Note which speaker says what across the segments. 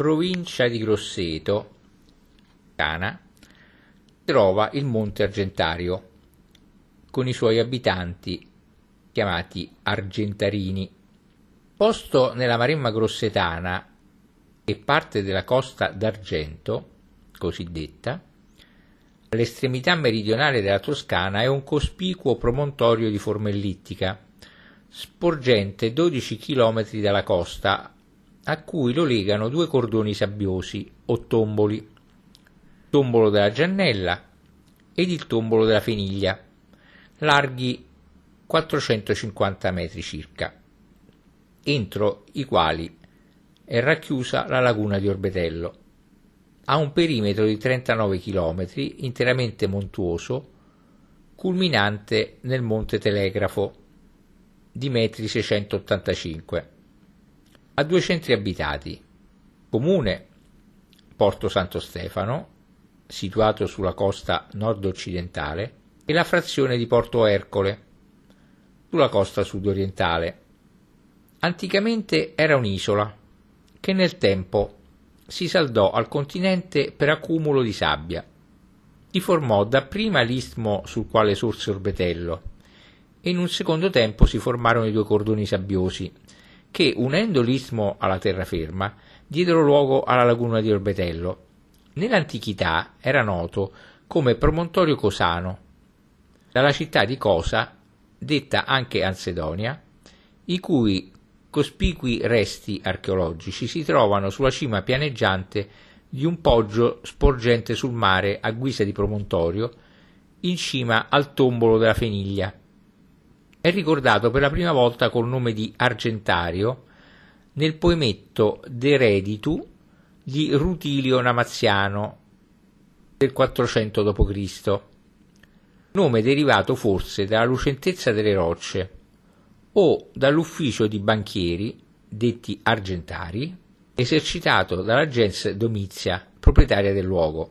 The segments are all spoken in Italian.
Speaker 1: provincia di Grosseto, Cana, trova il Monte Argentario, con i suoi abitanti chiamati Argentarini. Posto nella Maremma grossetana e parte della costa d'Argento, cosiddetta, all'estremità meridionale della Toscana è un cospicuo promontorio di forma ellittica, sporgente 12 km dalla costa, a cui lo legano due cordoni sabbiosi o tomboli, tombolo della Giannella ed il tombolo della Feniglia, larghi 450 metri circa, entro i quali è racchiusa la laguna di Orbetello. Ha un perimetro di 39 km, interamente montuoso, culminante nel Monte Telegrafo, di metri 685. Ha due centri abitati, comune Porto Santo Stefano, situato sulla costa nord-occidentale, e la frazione di Porto Ercole, sulla costa sud-orientale. Anticamente era un'isola, che nel tempo si saldò al continente per accumulo di sabbia. Si formò dapprima l'istmo sul quale sorse Orbetello e in un secondo tempo si formarono i due cordoni sabbiosi che, unendo l'istmo alla terraferma, diedero luogo alla laguna di Orbetello. Nell'antichità era noto come promontorio cosano, dalla città di Cosa, detta anche Ansedonia, i cui cospicui resti archeologici si trovano sulla cima pianeggiante di un poggio sporgente sul mare a guisa di promontorio, in cima al tombolo della Feniglia. È ricordato per la prima volta col nome di Argentario nel poemetto De Reditu di Rutilio Namaziano del 400 d.C., nome derivato forse dalla lucentezza delle rocce o dall'ufficio di banchieri, detti argentari, esercitato dalla gens Domizia, proprietaria del luogo.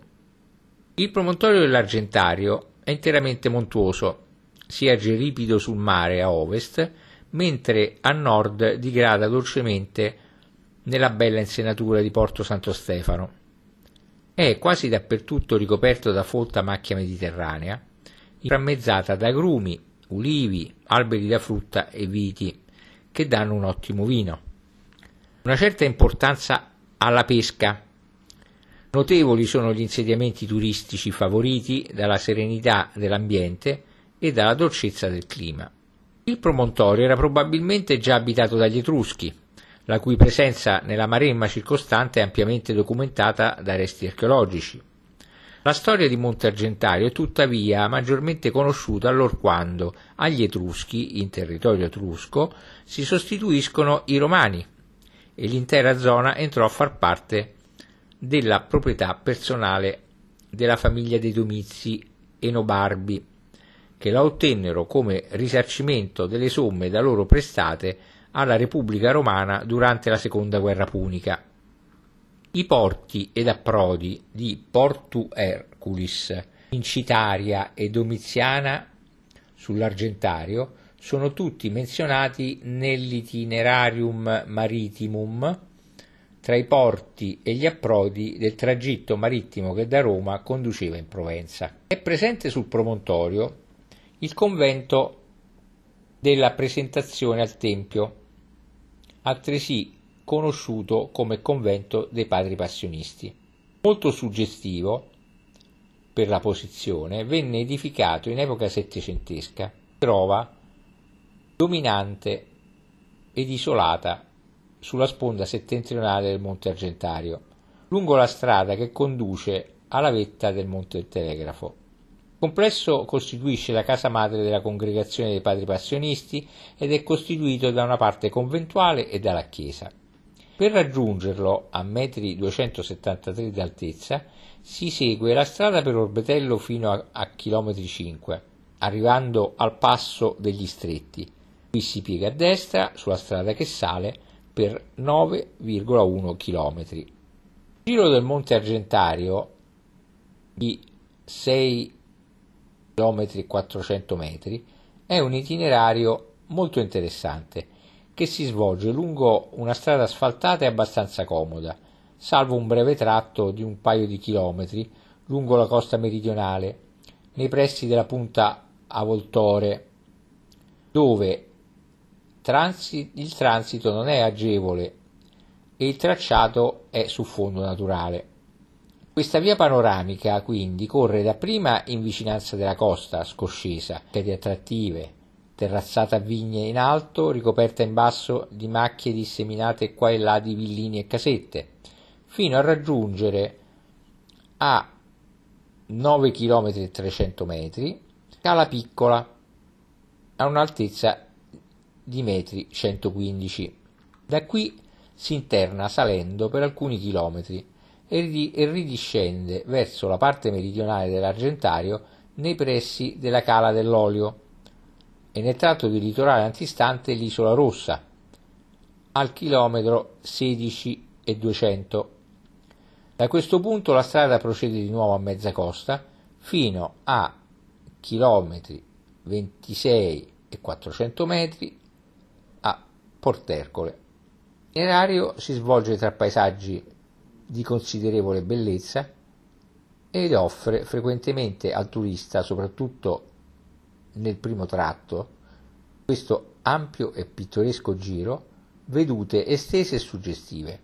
Speaker 1: Il promontorio dell'Argentario è interamente montuoso, si erge ripido sul mare a ovest, mentre a nord digrada dolcemente nella bella insenatura di Porto Santo Stefano. È quasi dappertutto ricoperto da folta macchia mediterranea, rammezzata da agrumi, ulivi, alberi da frutta e viti, che danno un ottimo vino. Una certa importanza alla pesca. Notevoli sono gli insediamenti turistici favoriti dalla serenità dell'ambiente e dalla dolcezza del clima. Il promontorio era probabilmente già abitato dagli Etruschi, la cui presenza nella maremma circostante è ampiamente documentata da resti archeologici. La storia di Monte Argentario è tuttavia maggiormente conosciuta allorquando agli Etruschi, in territorio etrusco, si sostituiscono i Romani e l'intera zona entrò a far parte della proprietà personale della famiglia dei Domizi Enobarbi, che la ottennero come risarcimento delle somme da loro prestate alla Repubblica Romana durante la Seconda Guerra Punica. I porti ed approdi di Portu Herculis, Incitaria e Domiziana sull'Argentario sono tutti menzionati nell'Itinerarium Maritimum tra i porti e gli approdi del tragitto marittimo che da Roma conduceva in Provenza. È presente sul promontorio il convento della presentazione al Tempio, altresì conosciuto come convento dei padri passionisti. Molto suggestivo per la posizione, venne edificato in epoca settecentesca. Trova dominante ed isolata sulla sponda settentrionale del Monte Argentario, lungo la strada che conduce alla vetta del Monte Telegrafo. Complesso costituisce la casa madre della congregazione dei padri passionisti ed è costituito da una parte conventuale e dalla chiesa. Per raggiungerlo, a metri 273 di altezza, si segue la strada per Orbetello fino a, a chilometri 5, arrivando al passo degli stretti. Qui si piega a destra sulla strada che sale per 9,1 km. Il giro del Monte Argentario di 6 km e 400 metri è un itinerario molto interessante che si svolge lungo una strada asfaltata e abbastanza comoda, salvo un breve tratto di un paio di chilometri lungo la costa meridionale, nei pressi della punta Avoltore, dove transi- il transito non è agevole e il tracciato è su fondo naturale. Questa via panoramica quindi corre dapprima in vicinanza della costa scoscesa, di attrattive, terrazzata a vigne in alto, ricoperta in basso di macchie disseminate qua e là di villini e casette, fino a raggiungere a 9 km e 300 metri Cala Piccola a un'altezza di metri 115. Da qui si interna salendo per alcuni chilometri e ridiscende verso la parte meridionale dell'Argentario nei pressi della Cala dell'Olio e nel tratto di litorale antistante l'isola Rossa, al chilometro 16 e 200. Da questo punto la strada procede di nuovo a mezza costa fino a chilometri 26 e 400 metri a Portercole. L'erario si svolge tra paesaggi di considerevole bellezza ed offre frequentemente al turista, soprattutto nel primo tratto, questo ampio e pittoresco giro, vedute estese e suggestive.